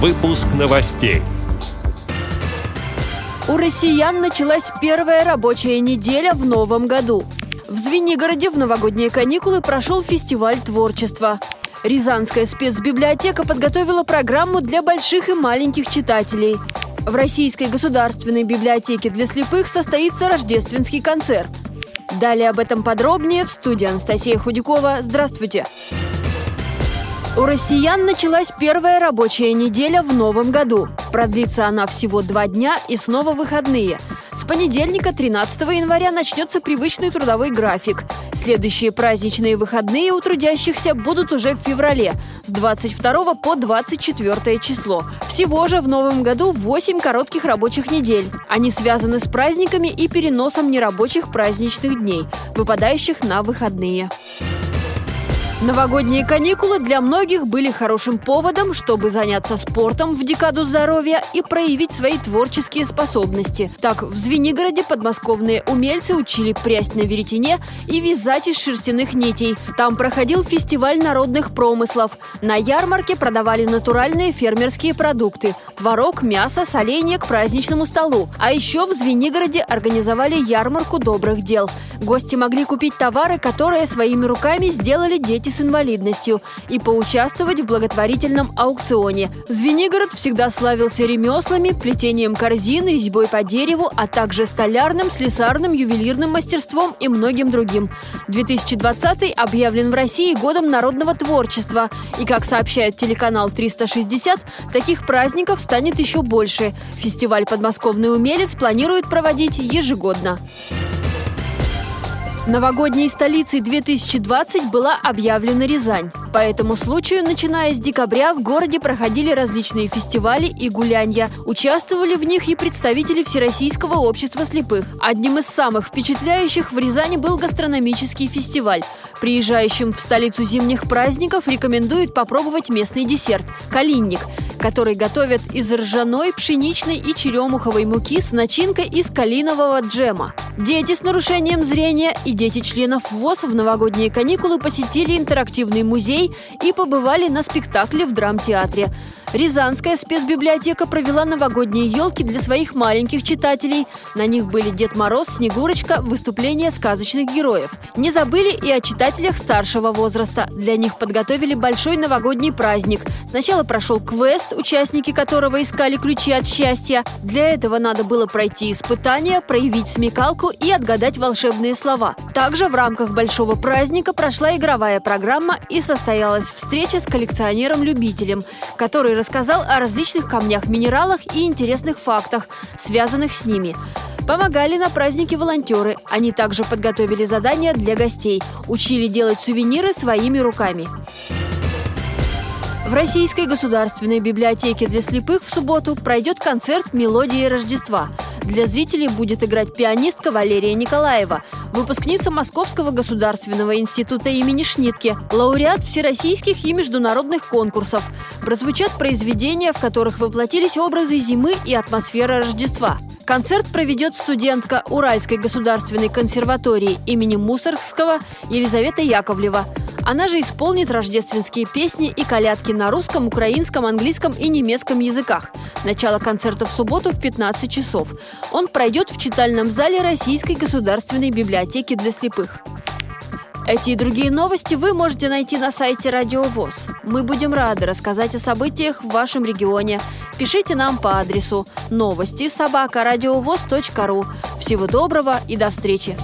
Выпуск новостей. У россиян началась первая рабочая неделя в новом году. В Звенигороде в новогодние каникулы прошел фестиваль творчества. Рязанская спецбиблиотека подготовила программу для больших и маленьких читателей. В Российской государственной библиотеке для слепых состоится рождественский концерт. Далее об этом подробнее в студии Анастасия Худякова. Здравствуйте! У россиян началась первая рабочая неделя в новом году. Продлится она всего два дня и снова выходные. С понедельника, 13 января, начнется привычный трудовой график. Следующие праздничные выходные у трудящихся будут уже в феврале, с 22 по 24 число. Всего же в новом году 8 коротких рабочих недель. Они связаны с праздниками и переносом нерабочих праздничных дней, выпадающих на выходные. Новогодние каникулы для многих были хорошим поводом, чтобы заняться спортом в декаду здоровья и проявить свои творческие способности. Так, в Звенигороде подмосковные умельцы учили прясть на веретене и вязать из шерстяных нитей. Там проходил фестиваль народных промыслов. На ярмарке продавали натуральные фермерские продукты – творог, мясо, соленья к праздничному столу. А еще в Звенигороде организовали ярмарку добрых дел. Гости могли купить товары, которые своими руками сделали дети дети с инвалидностью и поучаствовать в благотворительном аукционе. Звенигород всегда славился ремеслами, плетением корзин, резьбой по дереву, а также столярным, слесарным, ювелирным мастерством и многим другим. 2020 объявлен в России годом народного творчества. И, как сообщает телеканал 360, таких праздников станет еще больше. Фестиваль «Подмосковный умелец» планирует проводить ежегодно. Новогодней столицей 2020 была объявлена Рязань. По этому случаю, начиная с декабря, в городе проходили различные фестивали и гулянья. Участвовали в них и представители Всероссийского общества слепых. Одним из самых впечатляющих в Рязани был гастрономический фестиваль. Приезжающим в столицу зимних праздников рекомендуют попробовать местный десерт – калинник – который готовят из ржаной, пшеничной и черемуховой муки с начинкой из калинового джема. Дети с нарушением зрения и дети членов ВОЗ в новогодние каникулы посетили интерактивный музей и побывали на спектакле в драмтеатре. Рязанская спецбиблиотека провела новогодние елки для своих маленьких читателей. На них были Дед Мороз, Снегурочка, выступления сказочных героев. Не забыли и о читателях старшего возраста. Для них подготовили большой новогодний праздник. Сначала прошел квест, участники которого искали ключи от счастья. Для этого надо было пройти испытания, проявить смекалку и отгадать волшебные слова. Также в рамках большого праздника прошла игровая программа и состоялась встреча с коллекционером-любителем, который рассказал о различных камнях, минералах и интересных фактах, связанных с ними. Помогали на празднике волонтеры. Они также подготовили задания для гостей, учили делать сувениры своими руками. В Российской государственной библиотеке для слепых в субботу пройдет концерт «Мелодии Рождества». Для зрителей будет играть пианистка Валерия Николаева, выпускница Московского государственного института имени Шнитке, лауреат всероссийских и международных конкурсов. Прозвучат произведения, в которых воплотились образы зимы и атмосфера Рождества. Концерт проведет студентка Уральской государственной консерватории имени Мусоргского Елизавета Яковлева – она же исполнит рождественские песни и колядки на русском, украинском, английском и немецком языках. Начало концерта в субботу в 15 часов. Он пройдет в читальном зале Российской государственной библиотеки для слепых. Эти и другие новости вы можете найти на сайте Радио ВОЗ. Мы будем рады рассказать о событиях в вашем регионе. Пишите нам по адресу новости собака ру. Всего доброго и до встречи!